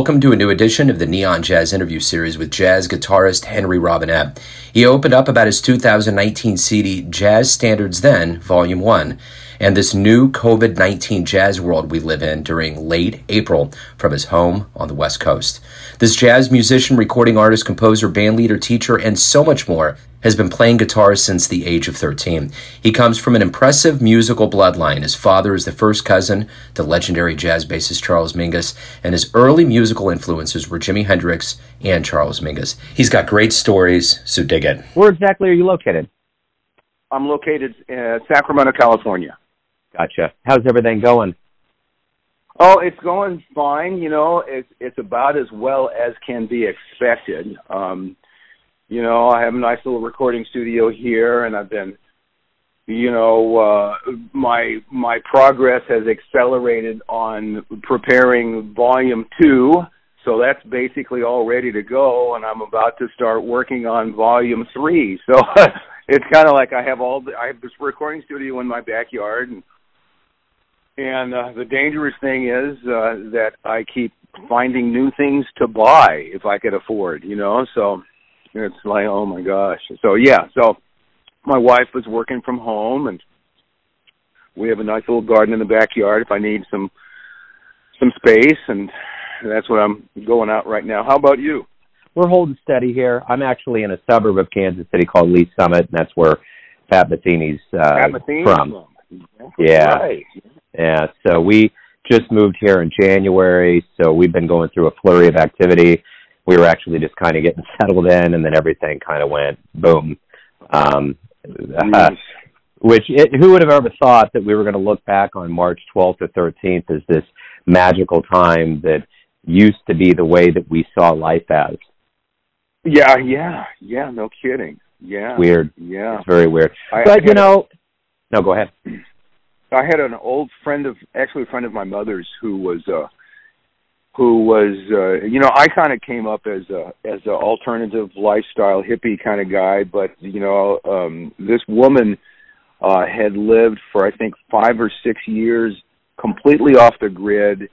Welcome to a new edition of the Neon Jazz interview series with jazz guitarist Henry Robinett. He opened up about his 2019 CD Jazz Standards Zen, Volume 1, and this new COVID 19 jazz world we live in during late April from his home on the West Coast. This jazz musician, recording artist, composer, bandleader, teacher, and so much more has been playing guitar since the age of 13. He comes from an impressive musical bloodline. His father is the first cousin to legendary jazz bassist Charles Mingus, and his early musical influences were Jimi Hendrix and Charles Mingus. He's got great stories, so dig it. Where exactly are you located? I'm located in Sacramento, California. Gotcha. How's everything going? Oh, it's going fine. You know, it's it's about as well as can be expected. Um, you know, I have a nice little recording studio here, and I've been, you know, uh, my my progress has accelerated on preparing volume two. So that's basically all ready to go, and I'm about to start working on volume three. So it's kind of like I have all the, I have this recording studio in my backyard, and and uh, the dangerous thing is uh, that I keep finding new things to buy if I could afford, you know. So it's like, oh my gosh. So yeah, so my wife was working from home, and we have a nice little garden in the backyard. If I need some some space, and that's what I'm going out right now. How about you? We're holding steady here. I'm actually in a suburb of Kansas City called Lee's Summit, and that's where Pat Metheny's uh, Pat Metheny's from. Yeah. Right. Yeah. So we just moved here in January, so we've been going through a flurry of activity. We were actually just kind of getting settled in, and then everything kind of went boom. Um, uh, which it, who would have ever thought that we were going to look back on March 12th or 13th as this magical time that used to be the way that we saw life as. Yeah, yeah, yeah. No kidding. Yeah. Weird. Yeah. It's very weird. I, but I you know, no, go ahead. I had an old friend of, actually a friend of my mother's, who was, uh, who was, uh, you know, I kind of came up as a as an alternative lifestyle hippie kind of guy, but you know, um, this woman uh, had lived for I think five or six years completely off the grid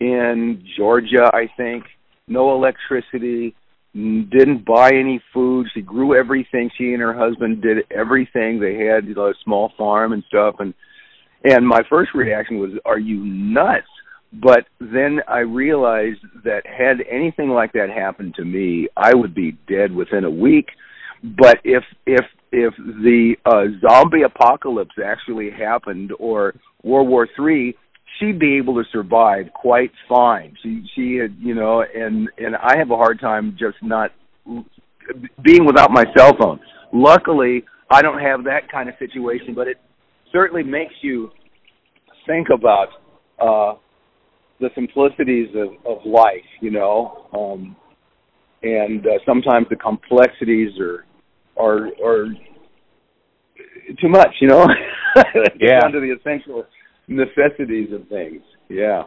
in Georgia, I think, no electricity, didn't buy any food. She grew everything. She and her husband did everything. They had you know, a small farm and stuff. And and my first reaction was, "Are you nuts?" But then I realized that had anything like that happened to me, I would be dead within a week. But if if if the uh, zombie apocalypse actually happened, or World War Three, she'd be able to survive quite fine. She she had you know, and and I have a hard time just not being without my cell phone. Luckily, I don't have that kind of situation, but it certainly makes you think about uh the simplicities of of life, you know. Um and uh, sometimes the complexities are are are too much, you know. yeah. Down to the essential necessities of things. Yeah.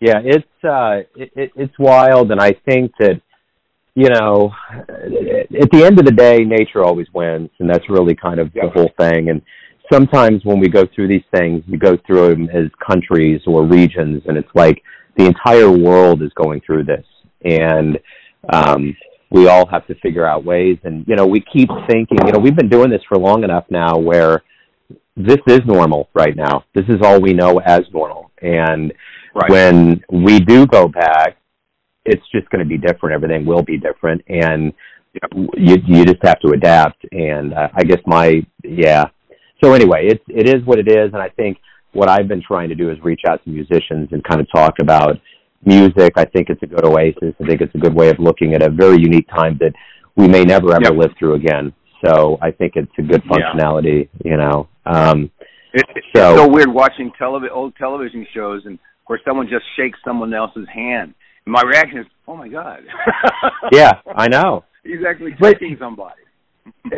Yeah, it's uh it, it's wild and I think that you know at the end of the day nature always wins and that's really kind of Yeah. the whole thing and sometimes when we go through these things we go through them as countries or regions and it's like the entire world is going through this. And um we all have to figure out ways. And you know we keep thinking you know we've been doing this for long enough now where this is normal right now. This is all we know as normal. And Right. when we do go back it's just going to be different. Everything will be different. And you you just have to adapt. And uh, i guess my yeah so anyway it's it is what it is and i think what i've been trying to do is reach out to musicians and kind of talk about music i think it's a good oasis i think it's a good way of looking at a very unique time that we may never ever Yep. live through again so i think it's a good Yeah. functionality you know um It, it's So- so weird watching televi- old television shows and where someone just shakes someone else's hand. And my reaction is, "Oh my god!" yeah i know he's actually But- touching somebody.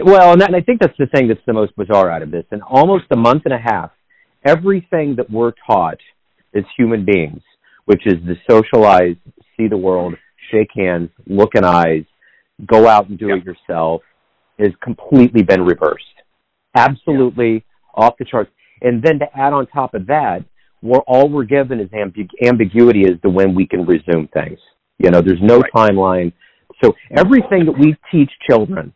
Well, and, that, and I think that's the thing that's the most bizarre out of this. In almost a month and a half, everything that we're taught as human beings, which is to socialize, see the world, shake hands, look in eyes, go out and do Yep. it yourself, has completely been reversed. Absolutely off the charts. And then to add on top of that, we're all we're given is ambig- ambiguity as to when we can resume things. You know, there's no Right. timeline. So everything that we teach children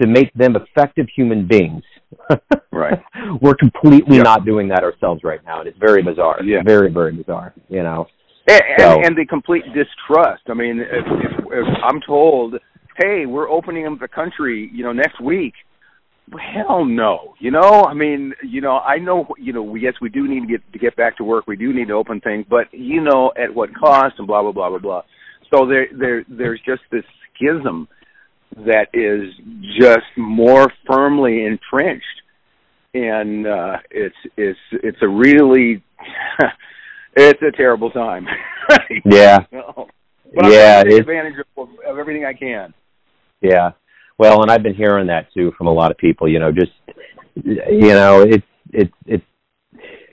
to make them effective human beings, Right. we're completely Yeah. not doing that ourselves right now, and it's very bizarre. Yeah. Very, very bizarre. You know. And, So- and, and the complete distrust. I mean, if, if, if I'm told, "Hey, we're opening up the country," you know, next week. Hell no. You know, I mean, you know, I know, you know, yes, we do need to get to get back to work. We do need to open things, but you know, at what cost and blah blah blah blah blah. So there, there, there's just this schism that is just more firmly entrenched, and uh, it's it's it's a really it's a terrible time. Yeah. But Yeah, I'm take advantage of, of everything I can. Yeah. Well, and I've been hearing that too from a lot of people, you know, just you know, it's it's it's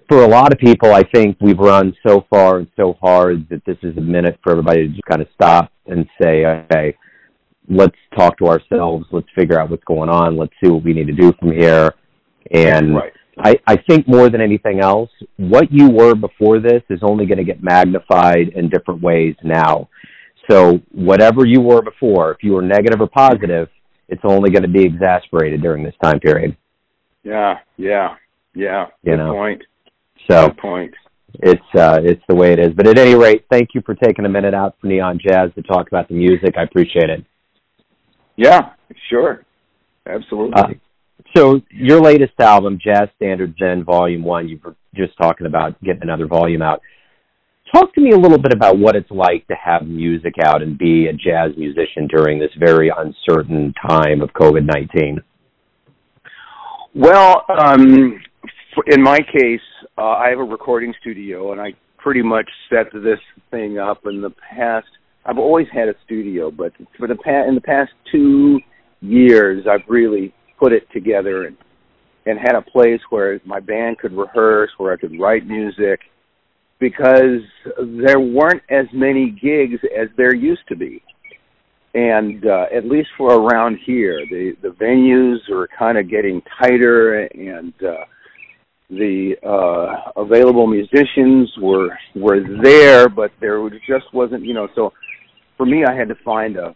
for a lot of people I think we've run so far and so hard that this is a minute for everybody to just kind of stop and say, okay, let's talk to ourselves, let's figure out what's going on, let's see what we need to do from here. And right. I, I think more than anything else, what you were before this is only going to get magnified in different ways now. So whatever you were before, if you were negative or positive, it's only going to be exasperated during this time period. Yeah, yeah, yeah. You Good know. point. So Good point. it's uh, it's the way it is. But at any rate, thank you for taking a minute out for Neon Jazz to talk about the music. I appreciate it. Yeah, sure. Absolutely. Uh, so your latest album, Jazz Standard Zen Volume One, you were just talking about getting another volume out. Talk to me a little bit about what it's like to have music out and be a jazz musician during this very uncertain time of COVID nineteen. Well, um, in my case, uh, I have a recording studio, and I pretty much set this thing up in the past. I've always had a studio, but for the pa- in the past two years, I've really put it together and and had a place where my band could rehearse, where I could write music, because there weren't as many gigs as there used to be and uh, at least for around here, the the venues are kind of getting tighter, and uh, the uh, available musicians were were there, but there just wasn't, you know. So for me, I had to find a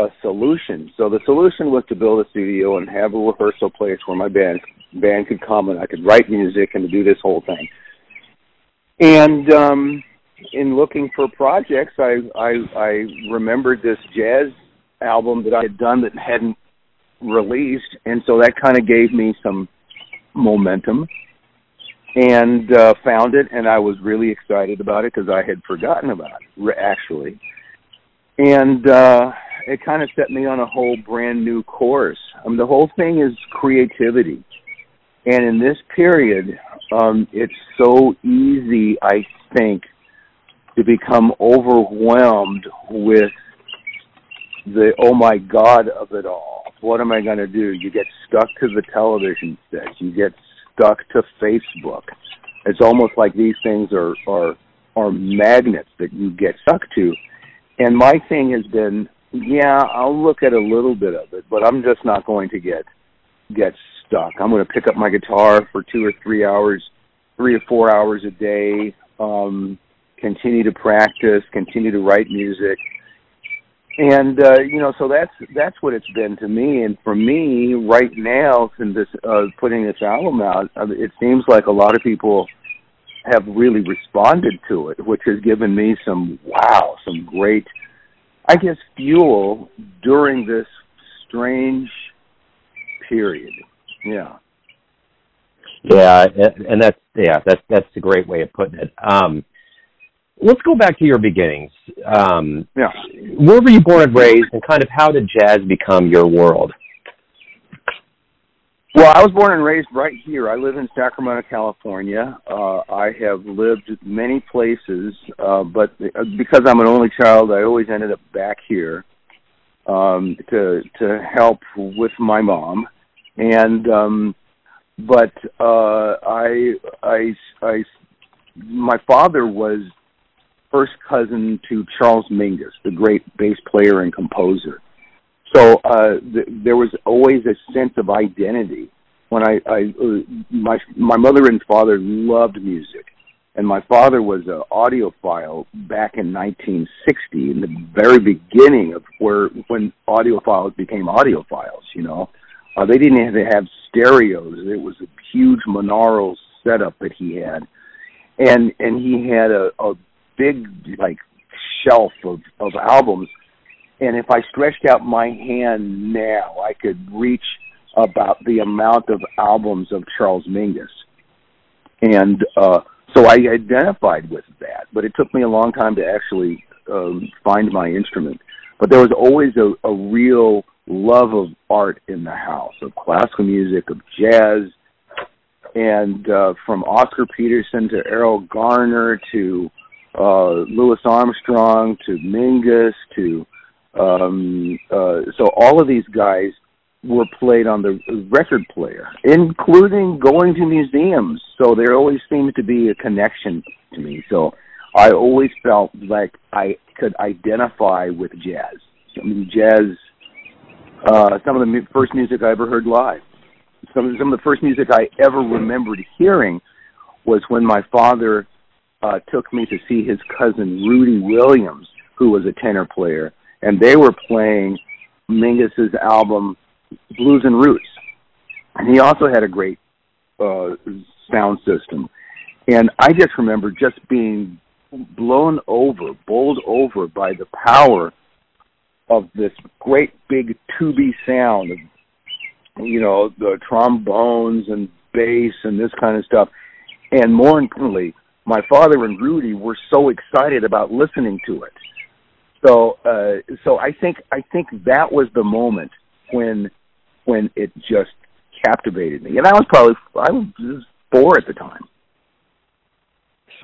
a solution. So the solution was to build a studio and have a rehearsal place where my band band could come and I could write music and do this whole thing. And um in looking for projects, I, I I remembered this jazz album that I had done that hadn't released, and so that kind of gave me some momentum. And uh, found it, and I was really excited about it because I had forgotten about it actually. And uh, it kind of set me on a whole brand new course. Um, the whole thing is creativity, and in this period, um, it's so easy, I think, to become overwhelmed with the oh my god of it all. What am I going to do? You get stuck to the television set. You get stuck to Facebook. It's almost like these things are are are magnets that you get stuck to. And my thing has been, yeah, I'll look at a little bit of it, but I'm just not going to get get stuck. I'm going to pick up my guitar for 2 or 3 hours, 3 or 4 hours a day. Um continue to practice, continue to write music. And uh, you know, so that's that's what it's been to me. And for me, right now, since this uh, putting this album out, uh, it seems like a lot of people have really responded to it, which has given me some wow, some great, I guess, fuel during this strange period. Yeah. Yeah, and that's yeah, that's that's a great way of putting it. Um, let's go back to your beginnings. Um, Yeah. where were you born and raised, and kind of how did jazz become your world? Well, I was born and raised right here. I live in Sacramento, California. Uh, I have lived many places, uh, but because I'm an only child, I always ended up back here um, to to help with my mom. And um, but uh, I I I my father was first cousin to Charles Mingus, the great bass player and composer so uh th- there was always a sense of identity when i i uh, my my mother and father loved music and my father was an audiophile back in 1960, in the very beginning of where when audiophiles became audiophiles. You know, uh, they didn't have have stereos. It was a huge monaural setup that he had, and and he had a, a big like shelf of of albums. And if I stretched out my hand now, I could reach about the amount of albums of Charles Mingus. And uh so I identified with that, but it took me a long time to actually um, find my instrument. But there was always a, a real love of art in the house, of classical music, of jazz, and uh, from Oscar Peterson to Erroll Garner to uh, Louis Armstrong to Mingus to um, uh, so all of these guys were played on the record player, including going to museums. So there always seemed to be a connection to me. So I always felt like I could identify with jazz. I mean, jazz. Uh, some of the first music I ever heard live. Some some of the first music I ever remembered hearing was when my father uh, took me to see his cousin Rudy Williams, who was a tenor player, and they were playing Mingus's album Blues and Roots. And he also had a great uh, sound system. And I just remember just being blown over, bowled over by the power of this great big tubey sound of, you know, the trombones and bass and this kind of stuff. And more importantly, my father and Rudy were so excited about listening to it. So, uh, so I think I think that was the moment when when it just captivated me. And I was probably I was four at the time.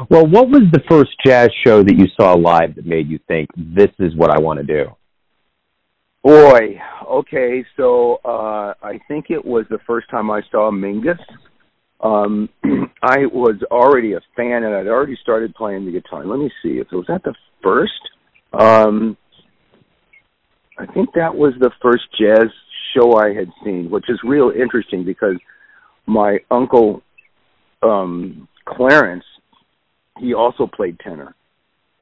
Well, what was the first jazz show that you saw live that made you think this is what I want to do? Boy, okay, so uh I think it was the first time I saw Mingus. Um I was already a fan and I'd already started playing the guitar. Let me see if it was that the first. Um I think that was the first jazz show I had seen, which is real interesting because my uncle um Clarence, he also played tenor.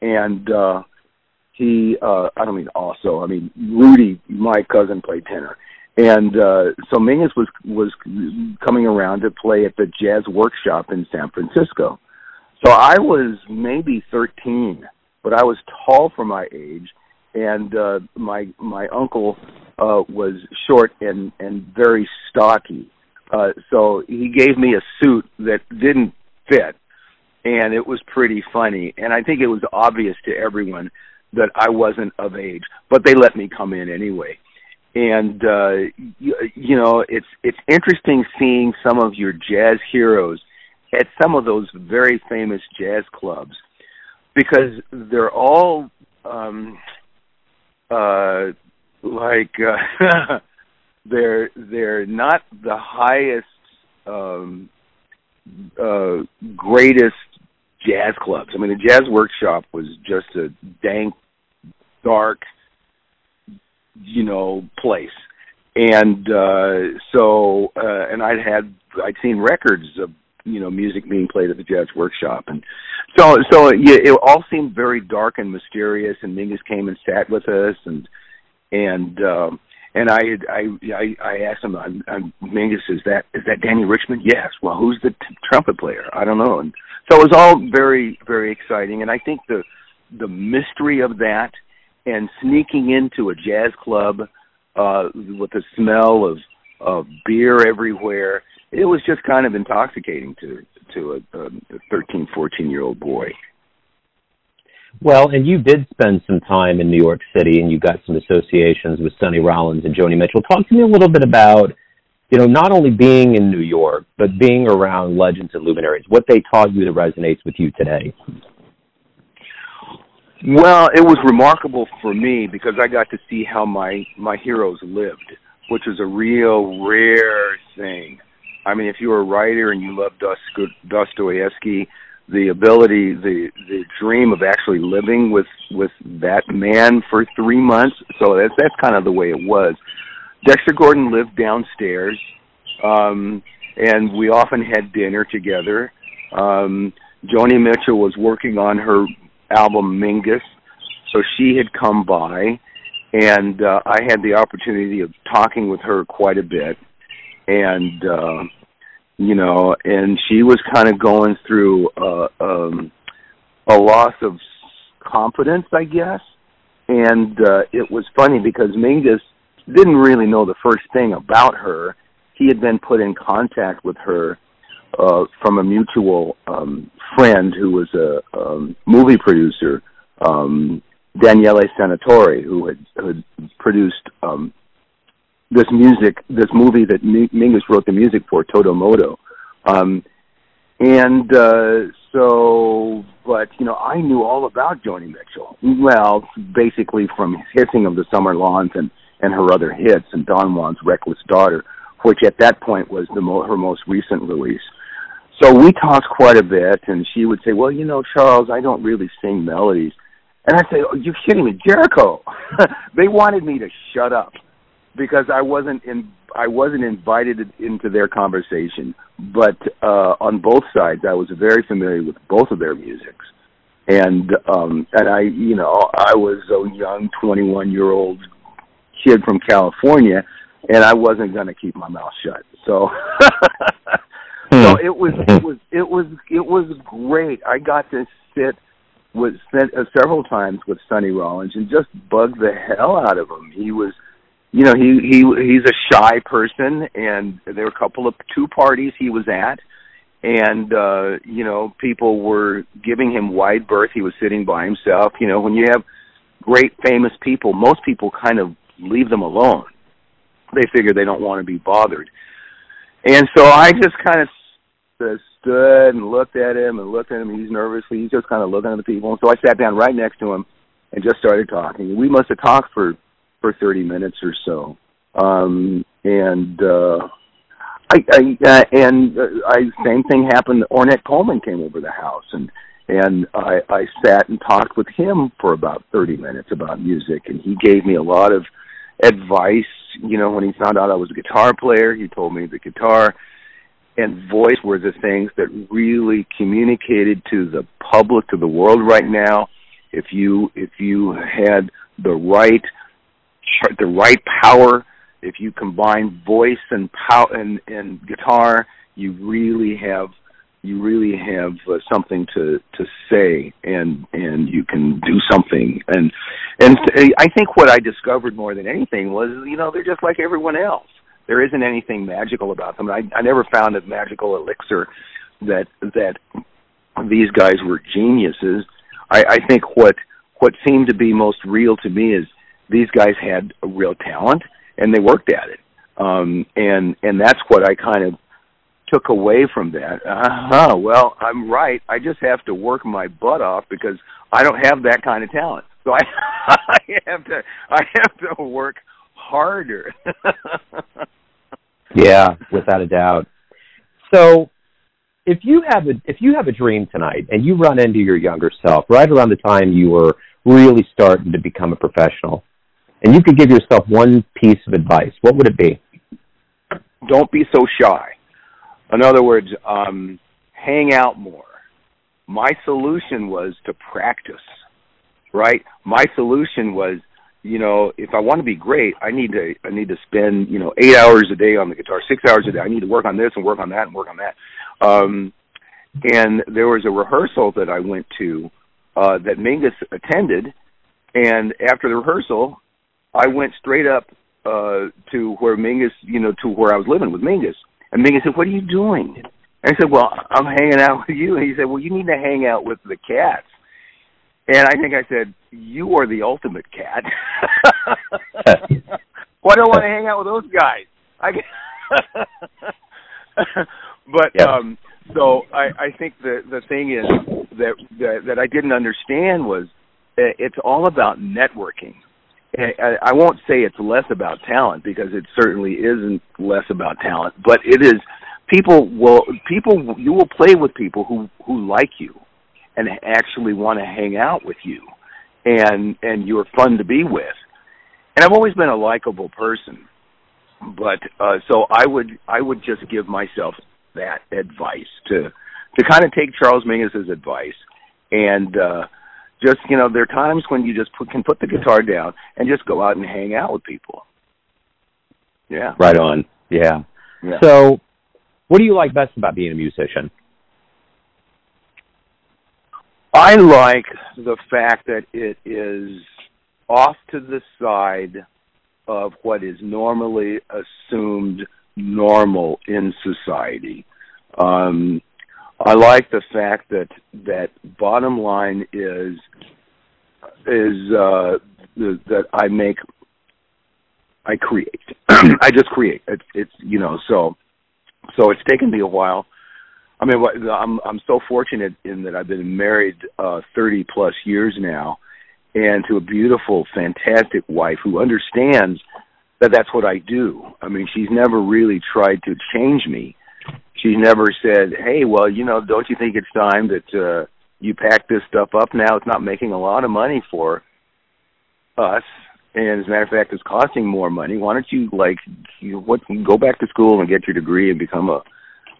And uh he uh I don't mean also, I mean Rudy, my cousin played tenor. And uh so Mingus was was coming around to play at the jazz workshop in San Francisco. So I was maybe 13, but I was tall for my age and uh my my uncle uh was short and and very stocky. Uh so he gave me a suit that didn't fit and it was pretty funny. And i think it was obvious to everyone that i wasn't of age but they let me come in anyway. And uh you, you know it's it's interesting seeing some of your jazz heroes at some of those very famous jazz clubs because they're all um uh like uh they're they're not the highest um uh greatest jazz clubs. I mean the jazz workshop was just a dank dark you know place. And uh so uh and I'd had I'd seen records of you know music being played at the jazz workshop. And so so yeah, it all seemed very dark and mysterious and mingus came and sat with us and and um and i i i, I asked him I'm, I'm mingus is that is that dannie richmond? Yes. Well who's the t- trumpet player? I don't know. And so it was all very very exciting. And i think the the mystery of that and sneaking into a jazz club uh with the smell of of beer everywhere it was just kind of intoxicating to to a, a 13 14 year old boy. Well and you did spend some time in new york city and you got some associations with sonny rollins and joni mitchell. Talk to me a little bit about you know not only being in new york but being around legends and luminaries what they taught you that resonates with you today. Well it was remarkable for me because i got to see how my my heroes lived which is a real rare thing I mean, if you're a writer and you love Dostoevsky, the ability, the the dream of actually living with with that man for three months. So that's that's kind of the way it was. Dexter Gordon lived downstairs, um, and we often had dinner together. Um, Joni Mitchell was working on her album Mingus, so she had come by, and uh, I had the opportunity of talking with her quite a bit, and uh, you know, and she was kind of going through uh, um, a loss of confidence, I guess, and uh, it was funny because Mingus didn't really know the first thing about her. He had been put in contact with her uh, from a mutual um, friend who was a um, movie producer, um, Daniele Senatore, who had, had produced um, this music, this movie that Mingus wrote the music for, Todo Modo. Um, and uh, so, but you know, I knew all about Joni Mitchell. Well, basically from hissing of the summer lawns and and her other hits, and Don Juan's Reckless Daughter, which at that point was the mo- her most recent release. So we talked quite a bit, and she would say, "Well, you know, Charles, I don't really sing melodies." And I say, "Oh, you're kidding me, Jericho!" they wanted me to shut up because I wasn't in I wasn't invited into their conversation. But uh, on both sides, I was very familiar with both of their musics, and um, and I, you know, I was a young 21 year old kid from California, and I wasn't going to keep my mouth shut. So. so hmm. it was it was it was it was great. I got to sit with spent uh, several times with Sonny Rollins and just bug the hell out of him. He was, you know, he he he's a shy person, and there were a couple of two parties he was at, and uh, you know, people were giving him wide berth. He was sitting by himself. You know, when you have great famous people, most people kind of leave them alone. They figure they don't want to be bothered. And so I just kind of stood and looked at him and looked at him. He's nervously, he's just kind of looking at the people. And so I sat down right next to him and just started talking. We must have talked for for 30 minutes or so. Um, and uh, I, I uh, and uh, I same thing happened. Ornette Coleman came over the house and and I, I sat and talked with him for about 30 minutes about music, and he gave me a lot of advice. You know, when he found out I was a guitar player, he told me the guitar and voice were the things that really communicated to the public, to the world right now. If you if you had the right the right power, if you combine voice and power and, and guitar, you really have you really have uh, something to to say and and you can do something and and I think what I discovered more than anything was you know they're just like everyone else there isn't anything magical about them. I, I never found a magical elixir that that these guys were geniuses. I, I think what what seemed to be most real to me is these guys had a real talent and they worked at it. Um, and and that's what I kind of took away from that. Uh-huh, well, I'm right. I just have to work my butt off because I don't have that kind of talent. So I I have to I have to work harder. yeah, without a doubt. So, if you have a if you have a dream tonight and you run into your younger self right around the time you were really starting to become a professional, and you could give yourself one piece of advice, what would it be? Don't be so shy. In other words, um, hang out more. My solution was to practice, right? My solution was you know, if I want to be great, I need to I need to spend you know eight hours a day on the guitar, six hours a day. I need to work on this and work on that and work on that. Um, and there was a rehearsal that I went to uh, that Mingus attended, and after the rehearsal, I went straight up uh, to where Mingus, you know, to where I was living with Mingus. And Mingus said, "What are you doing?" And I said, "Well, I'm hanging out with you." And he said, "Well, you need to hang out with the cats." And I think I said, "You are the ultimate cat." Why do I want to hang out with those guys? I but yeah. um so I I think the the thing is that that, that I didn't understand was it's all about networking. I, won't say it's less about talent because it certainly isn't less about talent, but it is people will people you will play with people who who like you and actually want to hang out with you and and you're fun to be with. And i've always been a likable person but uh so i would i would just give myself that advice to to kind of take Charles Mingus's advice and uh just you know there are times when you just put, can put the guitar down and just go out and hang out with people. Yeah. Right on. Yeah. yeah. So, what do you like best about being a musician? I like the fact that it is off to the side of what is normally assumed normal in society. Um, I like the fact that that bottom line is is uh, that I make I create. I just create. It's it's you know so so it's taken me a while. I mean, I'm I'm so fortunate in that I've been married uh 30 plus years now, and to a beautiful, fantastic wife who understands that that's what I do. I mean, she's never really tried to change me. She's never said, "Hey, well, you know, don't you think it's time that uh you pack this stuff up now? It's not making a lot of money for us." And as a matter of fact, it's costing more money. Why don't you like you, what go back to school and get your degree and become a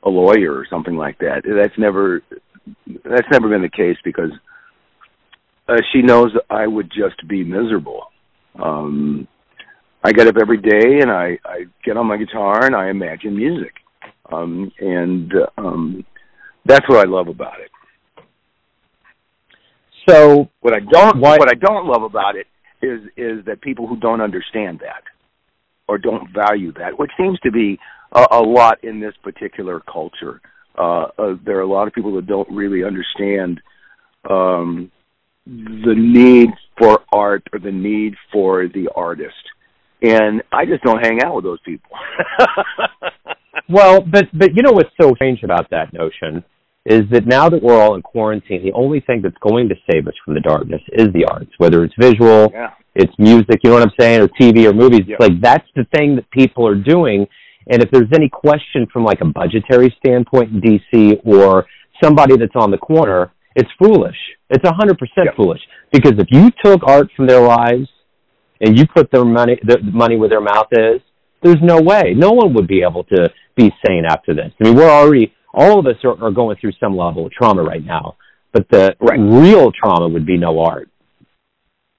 a lawyer or something like that. That's never that's never been the case because uh, she knows I would just be miserable. Um I get up every day and I I get on my guitar and I imagine music. Um and um that's what I love about it. So, what I don't what, what I don't love about it is is that people who don't understand that or don't value that, which seems to be a, a lot in this particular culture. Uh, uh, there are a lot of people that don't really understand um, the need for art or the need for the artist, and I just don't hang out with those people. well, but but you know what's so strange about that notion is that now that we're all in quarantine, the only thing that's going to save us from the darkness is the arts, whether it's visual, yeah. it's music, you know what I'm saying, or TV or movies. Yeah. It's like that's the thing that people are doing. And if there's any question from like a budgetary standpoint in DC or somebody that's on the corner, it's foolish. It's a hundred percent foolish because if you took art from their lives and you put their money, the money where their mouth is, there's no way. No one would be able to be sane after this. I mean, we're already all of us are, are going through some level of trauma right now, but the right. real trauma would be no art.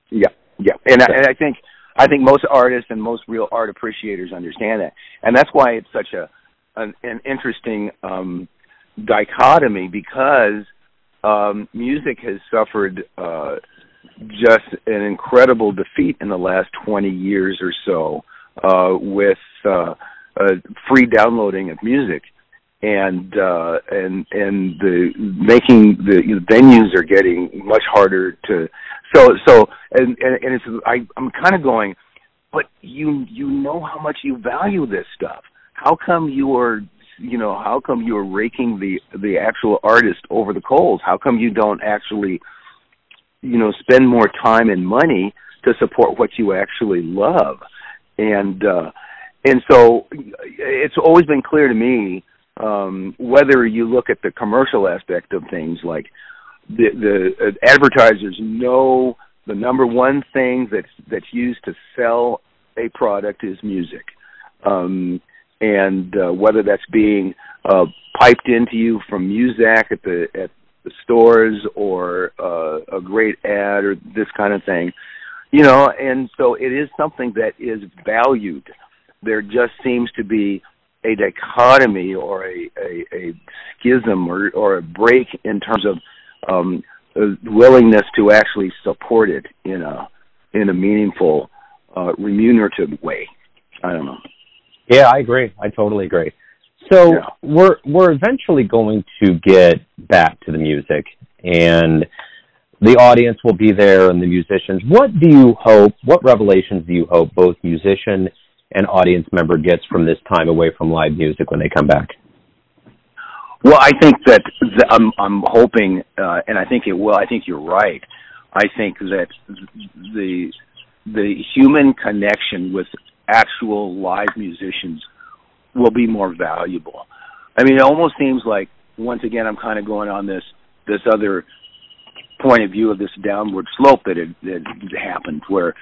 Yeah, yeah, and I, and I think I think most artists and most real art appreciators understand that, and that's why it's such a an, an interesting um, dichotomy because um, music has suffered uh, just an incredible defeat in the last twenty years or so uh, with uh, uh, free downloading of music. And uh and and the making the you know, venues are getting much harder to so so and and, and it's I I'm kind of going but you you know how much you value this stuff. How come you are you know how come you're raking the the actual artist over the coals? How come you don't actually you know spend more time and money to support what you actually love and uh and so it's always been clear to me um, whether you look at the commercial aspect of things like the, the uh, advertisers know the number one thing that's that's used to sell a product is music. Um, and uh, whether that's being uh, piped into you from Muzak at the at the stores or uh, a great ad or this kind of thing you know and so it is something that is valued there just seems to be a dichotomy or a, a, a schism or, or a break in terms of um, willingness to actually support it in a in a meaningful, uh, remunerative way. I don't know. Yeah, I agree. I totally agree. So Yeah. we're we're eventually going to get back to the music, and the audience will be there, and the musicians. What do you hope? What revelations do you hope both musician and audience member gets from this time away from live music when they come back? Well, I think that th- I'm I'm hoping, uh, and I think it will. I think you're right. I think that the the human connection with actual live musicians will be more valuable. I mean, it almost seems like once again I'm kind of going on this this other point of view of this downward slope that had, that happened, where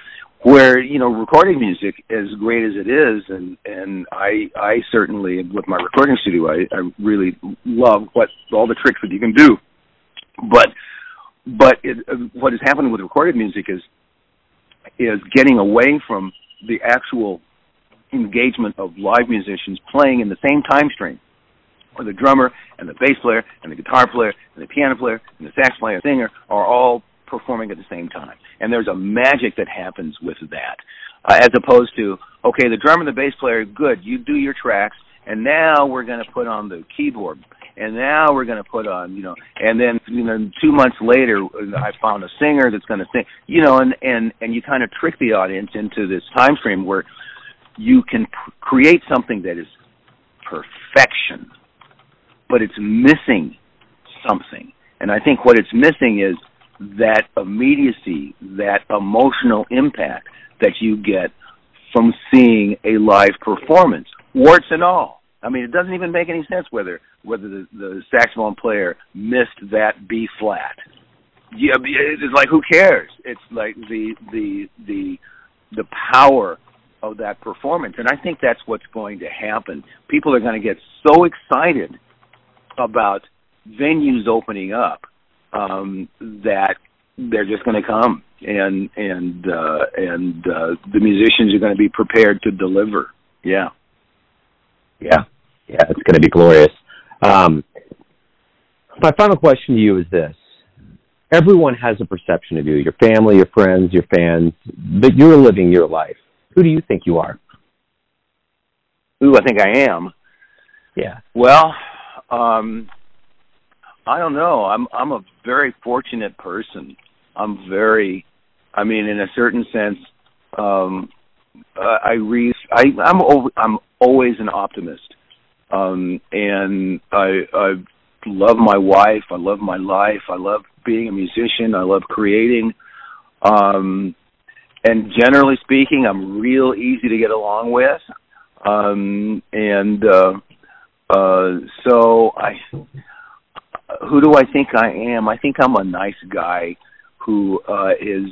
where you know recording music as great as it is and and i i certainly with my recording studio i i really love what all the tricks that you can do. But but it, what is happening with recorded music is is getting away from the actual engagement of live musicians playing in the same time stream where the drummer and the bass player and the guitar player and the piano player and the sax player and singer are all performing at the same time. And there's a magic that happens with that. Uh, as opposed to, okay, the drummer and the bass player, good, you do your tracks, and now we're going to put on the keyboard. And now we're going to put on, you know, and then you know, two months later, I found a singer that's going to sing, you know, and and and you kind of trick the audience into this time frame where you can p- create something that is perfection, but it's missing something. And I think what it's missing is that immediacy, that emotional impact that you get from seeing a live performance, warts and all. I mean, it doesn't even make any sense whether whether the, the saxophone player missed that B flat. Yeah, it's like who cares? It's like the the the the power of that performance, and I think that's what's going to happen. People are going to get so excited about venues opening up um, that they're just going to come and and uh, and uh, the musicians are going to be prepared to deliver. Yeah, yeah, yeah. It's going to be glorious. Um, my final question to you is this: Everyone has a perception of you, your family, your friends, your fans, but you're living your life. Who do you think you are? Who I think I am? Yeah. Well, um, I don't know. I'm I'm a very fortunate person. I'm very, I mean, in a certain sense, um, I re I I'm over, I'm always an optimist, um, and I I love my wife. I love my life. I love being a musician. I love creating. Um, and generally speaking, I'm real easy to get along with. Um, and uh, uh, so I who do I think I am? I think I'm a nice guy who uh, is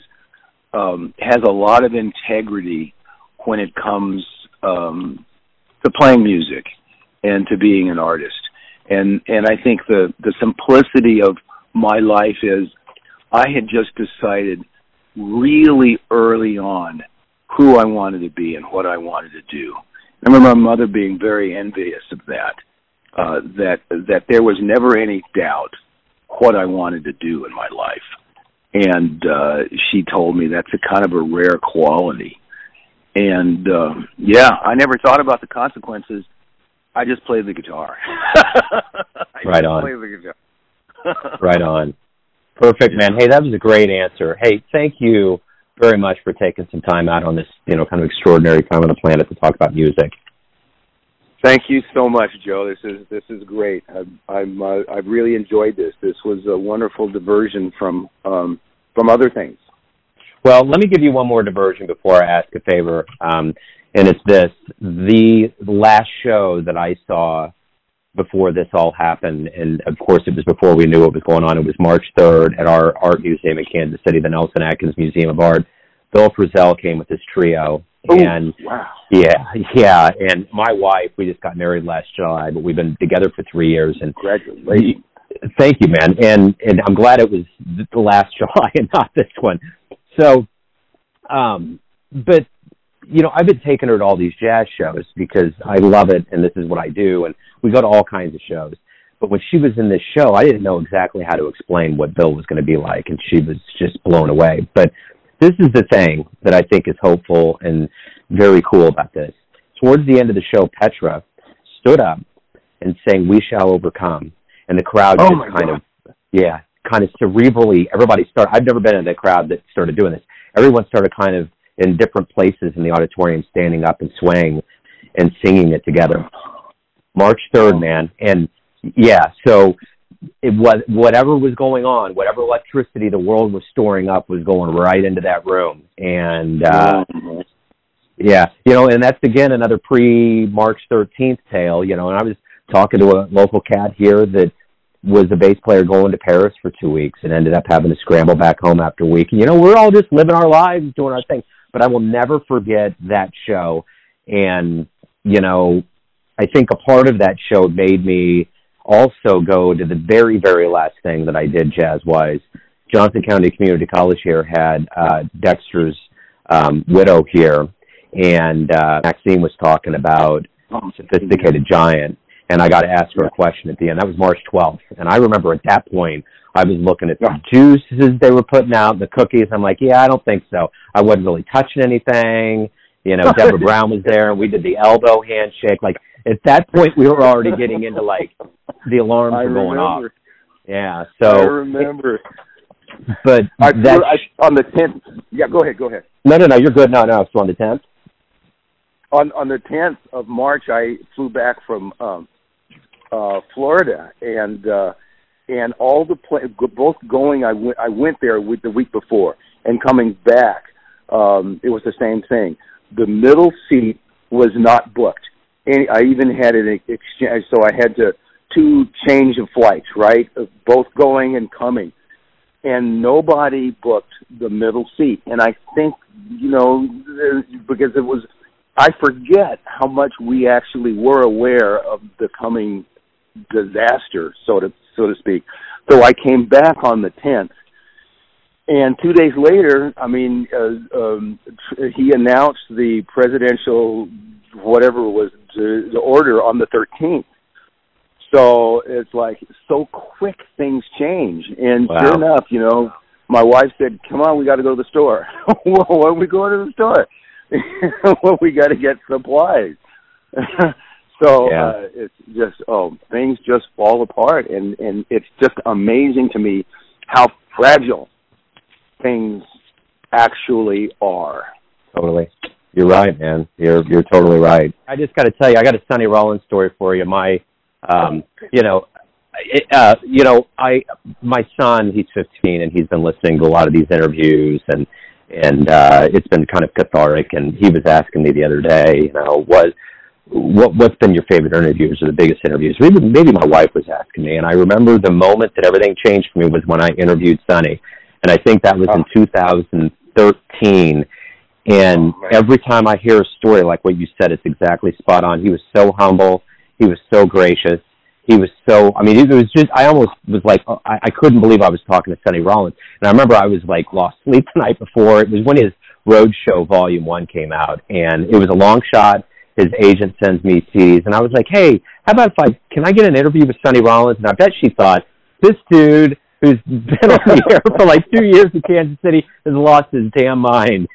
um, has a lot of integrity when it comes um, to playing music and to being an artist. And and I think the the simplicity of my life is I had just decided really early on who I wanted to be and what I wanted to do. I remember my mother being very envious of that uh, that that there was never any doubt what I wanted to do in my life, and uh, she told me that's a kind of a rare quality. And uh, yeah, I never thought about the consequences. I just played the guitar. right on. right on. Perfect, man. Hey, that was a great answer. Hey, thank you very much for taking some time out on this, you know, kind of extraordinary time on the planet to talk about music. Thank you so much, Joe. This is this is great. I'm, I'm uh, I've really enjoyed this. This was a wonderful diversion from um, from other things. Well, let me give you one more diversion before I ask a favor, um, and it's this: the last show that I saw before this all happened, and of course it was before we knew what was going on. It was March third at our art museum in Kansas City, the Nelson Atkins Museum of Art. Bill Frisell came with his trio, Ooh, and wow. yeah, yeah. And my wife, we just got married last July, but we've been together for three years. And congratulations. Thank you, man. And and I'm glad it was the last July and not this one. So, um, but you know, I've been taking her to all these jazz shows because I love it, and this is what I do. And we go to all kinds of shows. But when she was in this show, I didn't know exactly how to explain what Bill was going to be like, and she was just blown away. But this is the thing that I think is hopeful and very cool about this. Towards the end of the show, Petra stood up and sang "We Shall Overcome," and the crowd oh just kind God. of, yeah, kind of cerebrally. Everybody started. I've never been in a crowd that started doing this. Everyone started kind of in different places in the auditorium, standing up and swaying and singing it together. March third, man, and yeah, so it was whatever was going on, whatever electricity the world was storing up was going right into that room. And uh yeah, you know, and that's again another pre March 13th tale, you know, and I was talking to a local cat here that was a bass player going to Paris for two weeks and ended up having to scramble back home after a week. And, you know, we're all just living our lives, doing our thing. But I will never forget that show. And you know, I think a part of that show made me also go to the very, very last thing that I did jazz wise. Johnson County Community College here had uh, Dexter's um, widow here, and uh, Maxine was talking about sophisticated giant, and I got to ask her a question at the end. That was March 12th, and I remember at that point I was looking at the juices they were putting out, the cookies. I'm like, yeah, I don't think so. I wasn't really touching anything. You know, Deborah Brown was there, and we did the elbow handshake. Like at that point, we were already getting into like the alarms I were going remember. off. Yeah, so I remember. but I, that I, on the tenth. Yeah, go ahead. Go ahead. no, no, no, you're good. No, no, it's on the tenth. On on the tenth of March, I flew back from um, uh, Florida, and uh, and all the pla- both going. I went I went there with the week before, and coming back, um, it was the same thing. The middle seat was not booked. And I even had an exchange, so I had to two change of flights, right, both going and coming, and nobody booked the middle seat. And I think you know because it was, I forget how much we actually were aware of the coming disaster, so to so to speak. So I came back on the tenth, and two days later, I mean, uh, um, tr- he announced the presidential whatever was the, the order on the thirteenth. So it's like so quick things change, and Wow. sure enough, you know, my wife said, "Come on, we got to go to the store." well, why are we going to the store? well, we got to get supplies. so Yeah. uh, it's just oh, things just fall apart, and and it's just amazing to me how fragile things actually are. Totally. You're right, man. You're you're totally right. I just got to tell you, I got a Sonny Rollins story for you. My, um, you know, it, uh, you know, I my son, he's 15, and he's been listening to a lot of these interviews, and and uh, it's been kind of cathartic. And he was asking me the other day, you know, what what what's been your favorite interviews or the biggest interviews? Maybe maybe my wife was asking me, and I remember the moment that everything changed for me was when I interviewed Sonny, and I think that was in 2013. And Oh, every time I hear a story like what you said, it's exactly spot on. He was so humble. He was so gracious. He was so, I mean, it was just, I almost was like, oh, I, I couldn't believe I was talking to Sonny Rollins. And I remember I was like lost sleep the night before. It was when his Roadshow Volume 1 came out. And it was a long shot. His agent sends me CDs. And I was like, hey, how about if I, can I get an interview with Sonny Rollins? And I bet she thought, this dude who's been on the air for like two years in Kansas City has lost his damn mind.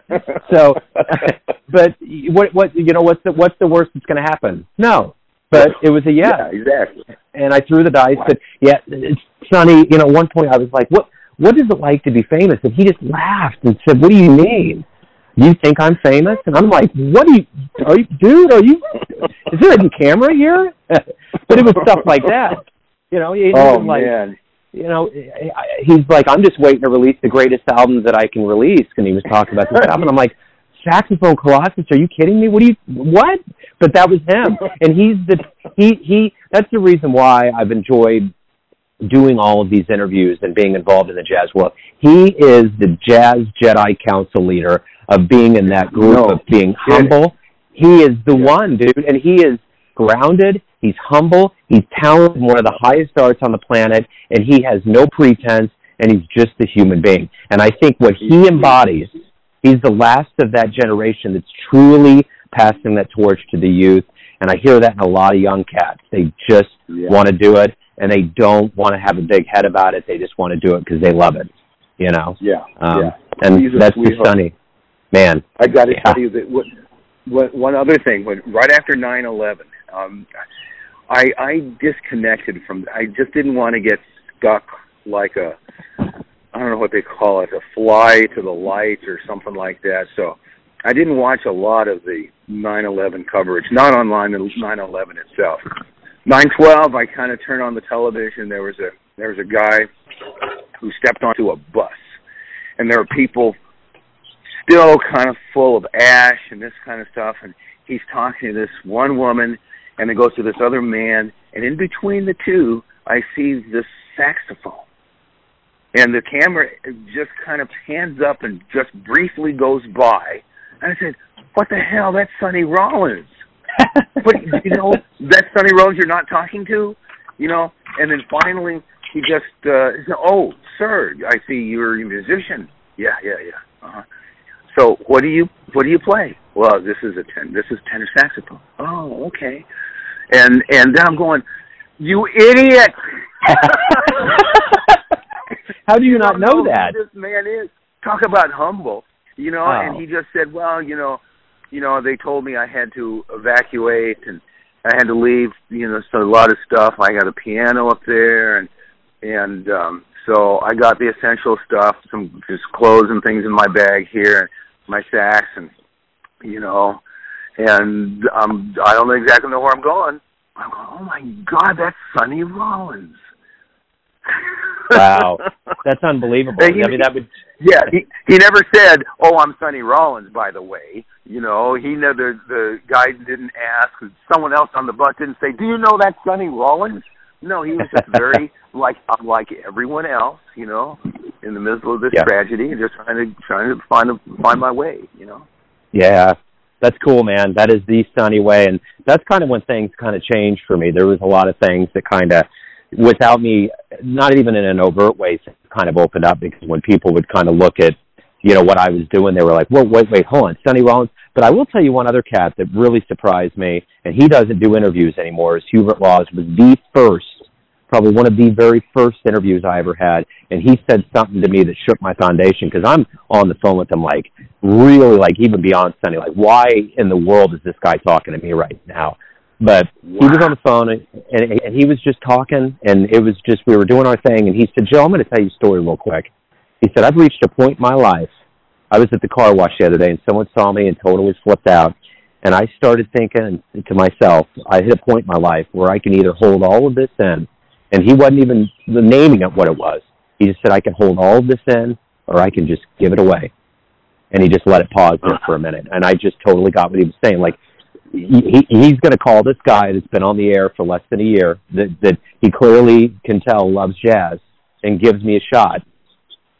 so, but what what you know what's the what's the worst that's going to happen? No, but it was a yes, exactly. and I threw the dice. But yeah, it's Sonny. You know, at one point I was like, what what is it like to be famous? And he just laughed and said, what do you mean? You think I'm famous? And I'm like, what do you, are you, dude? Are you? Is there a camera here? but it was stuff like that. You know, he Oh like, man. you know, he's like, I'm just waiting to release the greatest album that I can release. And he was talking about this album. And I'm like, Saxophone Colossus? Are you kidding me? What do you, what? But that was him. And he's the, he, he, that's the reason why I've enjoyed doing all of these interviews and being involved in the jazz world. He is the Jazz Jedi Council leader of being in that group, No of being humble. He is the one, dude. And he is grounded. He's humble. He's talented, one of the highest arts on the planet, and he has no pretense, and he's just a human being. And I think what he embodies, he's the last of that generation that's truly passing that torch to the youth. And I hear that in a lot of young cats. They just Yeah. want to do it, and they don't want to have a big head about it. They just want to do it because they love it, you know. Yeah. Um, yeah. And that's the sweetheart. Man. I got to Yeah. tell you that what, what one other thing when right after nine eleven, um, I I disconnected from. I just didn't want to get stuck like a I don't know what they call it, a fly to the light or something like that. So I didn't watch a lot of the nine eleven coverage, not online, the nine eleven itself. Nine twelve, I kind of turned on the television. There was a there was a guy who stepped onto a bus, and there were people still kind of full of ash and this kind of stuff and he's talking to this one woman and then goes to this other man and in between the two I see this saxophone. and the camera just kind of hands up and just briefly goes by. And I said, "What the hell? That's Sonny Rollins." but you know, that's Sonny Rollins you're not talking to, you know. And then finally, he just uh, said, "Oh, sir, I see you're a musician." Yeah, yeah, yeah. Uh-huh. So, what do you what do you play? Well, this is a ten. This is tenor saxophone. Oh, okay. And and then I'm going, you idiot. How do you not know, that? this man is. Talk about humble, you know. Oh. And he just said, "Well, you know, you know, they told me I had to evacuate and I had to leave. You know, so a lot of stuff. I got a piano up there, and and um so I got the essential stuff, some just clothes and things in my bag here, my sax, and you know, and um I don't exactly know where I'm going. I'm going, oh my god, that's Sonny Rollins wow, that's unbelievable. He, I mean, that would. Yeah, he he never said, "Oh, I'm Sonny Rollins." By the way, you know, he never the guy didn't ask. Someone else on the bus didn't say, "Do you know that Sonny Rollins?" No, he was just very like like everyone else, you know, in the middle of this yeah. tragedy, and just trying to trying to find a, find my way, you know. Yeah, that's cool, man. That is the Sonny way, and that's kind of when things kind of changed for me. There was a lot of things that kind of without me, not even in an overt way, kind of opened up because when people would kind of look at, you know, what I was doing, they were like, "Well, wait, wait, hold on, Sonny Rollins." But I will tell you one other cat that really surprised me, and he doesn't do interviews anymore. Is Hubert Laws was the first, probably one of the very first interviews I ever had, and he said something to me that shook my foundation because I'm on the phone with him, like really, like even beyond Sonny, like why in the world is this guy talking to me right now? But wow. he was on the phone and, and and he was just talking, and it was just we were doing our thing, and he said, "Joe, I'm going to tell you a story real quick." He said, "I've reached a point in my life. I was at the car wash the other day, and someone saw me and totally flipped out." And I started thinking to myself, I hit a point in my life where I can either hold all of this in, and he wasn't even naming it what it was. He just said, I can hold all of this in, or I can just give it away. And he just let it pause there for a minute. And I just totally got what he was saying. Like, he, he's going to call this guy that's been on the air for less than a year that that he clearly can tell loves jazz and gives me a shot.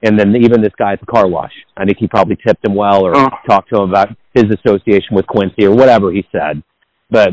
And then even this guy at the car wash, I think he probably tipped him well or uh. talked to him about his association with Quincy or whatever he said. But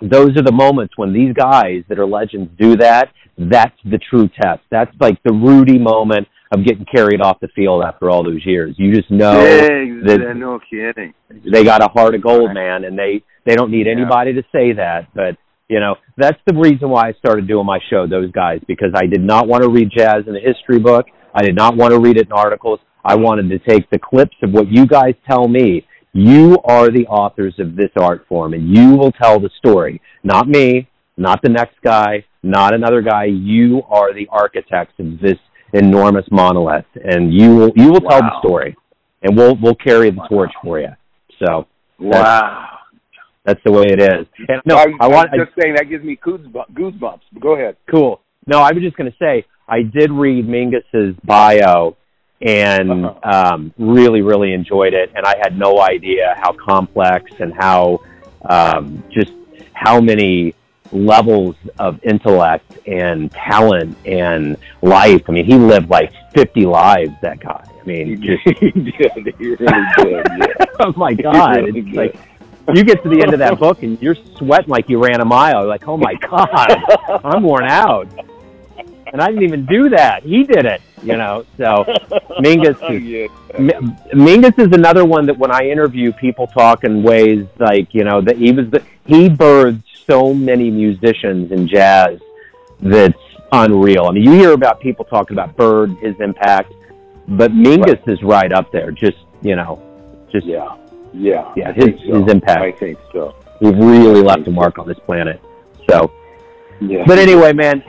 those are the moments when these guys that are legends do that. That's the true test. That's like the Rudy moment of getting carried off the field after all those years. You just know that no kidding. They got a heart of gold, man, and they they don't need anybody to say that. But you know that's the reason why I started doing my show. Those guys because I did not want to read jazz in a history book. I did not want to read it in articles. I wanted to take the clips of what you guys tell me. You are the authors of this art form, and you will tell the story, not me, not the next guy, not another guy. You are the architects of this enormous monolith, and you will you will wow. tell the story, and we'll we'll carry the wow. torch for you. So wow, that's the way it is. And no, I, I, I want just I, saying that gives me goosebumps. Go ahead. Cool. No, I was just going to say I did read Mingus's bio and uh-huh. um, really, really enjoyed it. And I had no idea how complex and how um, just how many levels of intellect and talent and life. I mean, he lived like 50 lives, that guy. I mean, just. he did. He really did. Yeah. oh my God. Really it's did. like, you get to the end of that book and you're sweating like you ran a mile. You're like, oh my God, I'm worn out. And I didn't even do that. He did it, you know. So Mingus oh, is, yeah. Mingus is another one that when I interview people talk in ways like, you know, that he was the, he birthed so many musicians in jazz that's unreal. I mean, you hear about people talking about Bird, his impact, but Mingus right. is right up there. Just you know, just yeah, yeah, yeah. His so. his impact. I think so. We've really left a mark on this planet. So, yeah. But anyway, man,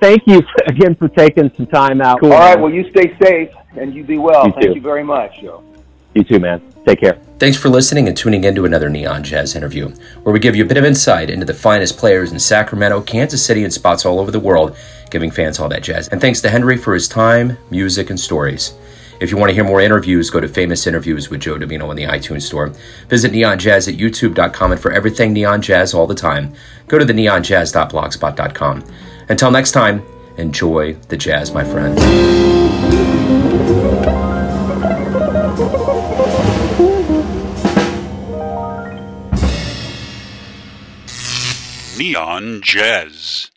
thank you again for taking some time out. Cool, All right. Man. Well, you stay safe and you be well. You thank too. you very much, Joe. You too, man. Take care. Thanks for listening and tuning in to another Neon Jazz interview, where we give you a bit of insight into the finest players in Sacramento, Kansas City, and spots all over the world, giving fans all that jazz. And thanks to Henry for his time, music, and stories. If you want to hear more interviews, go to Famous Interviews with Joe Dimino in the iTunes Store. Visit Neon Jazz at youtube.com, and for everything Neon Jazz all the time, go to the neonjazz.blogspot.com. Until next time, Enjoy the jazz, my friends. Neon Jazz.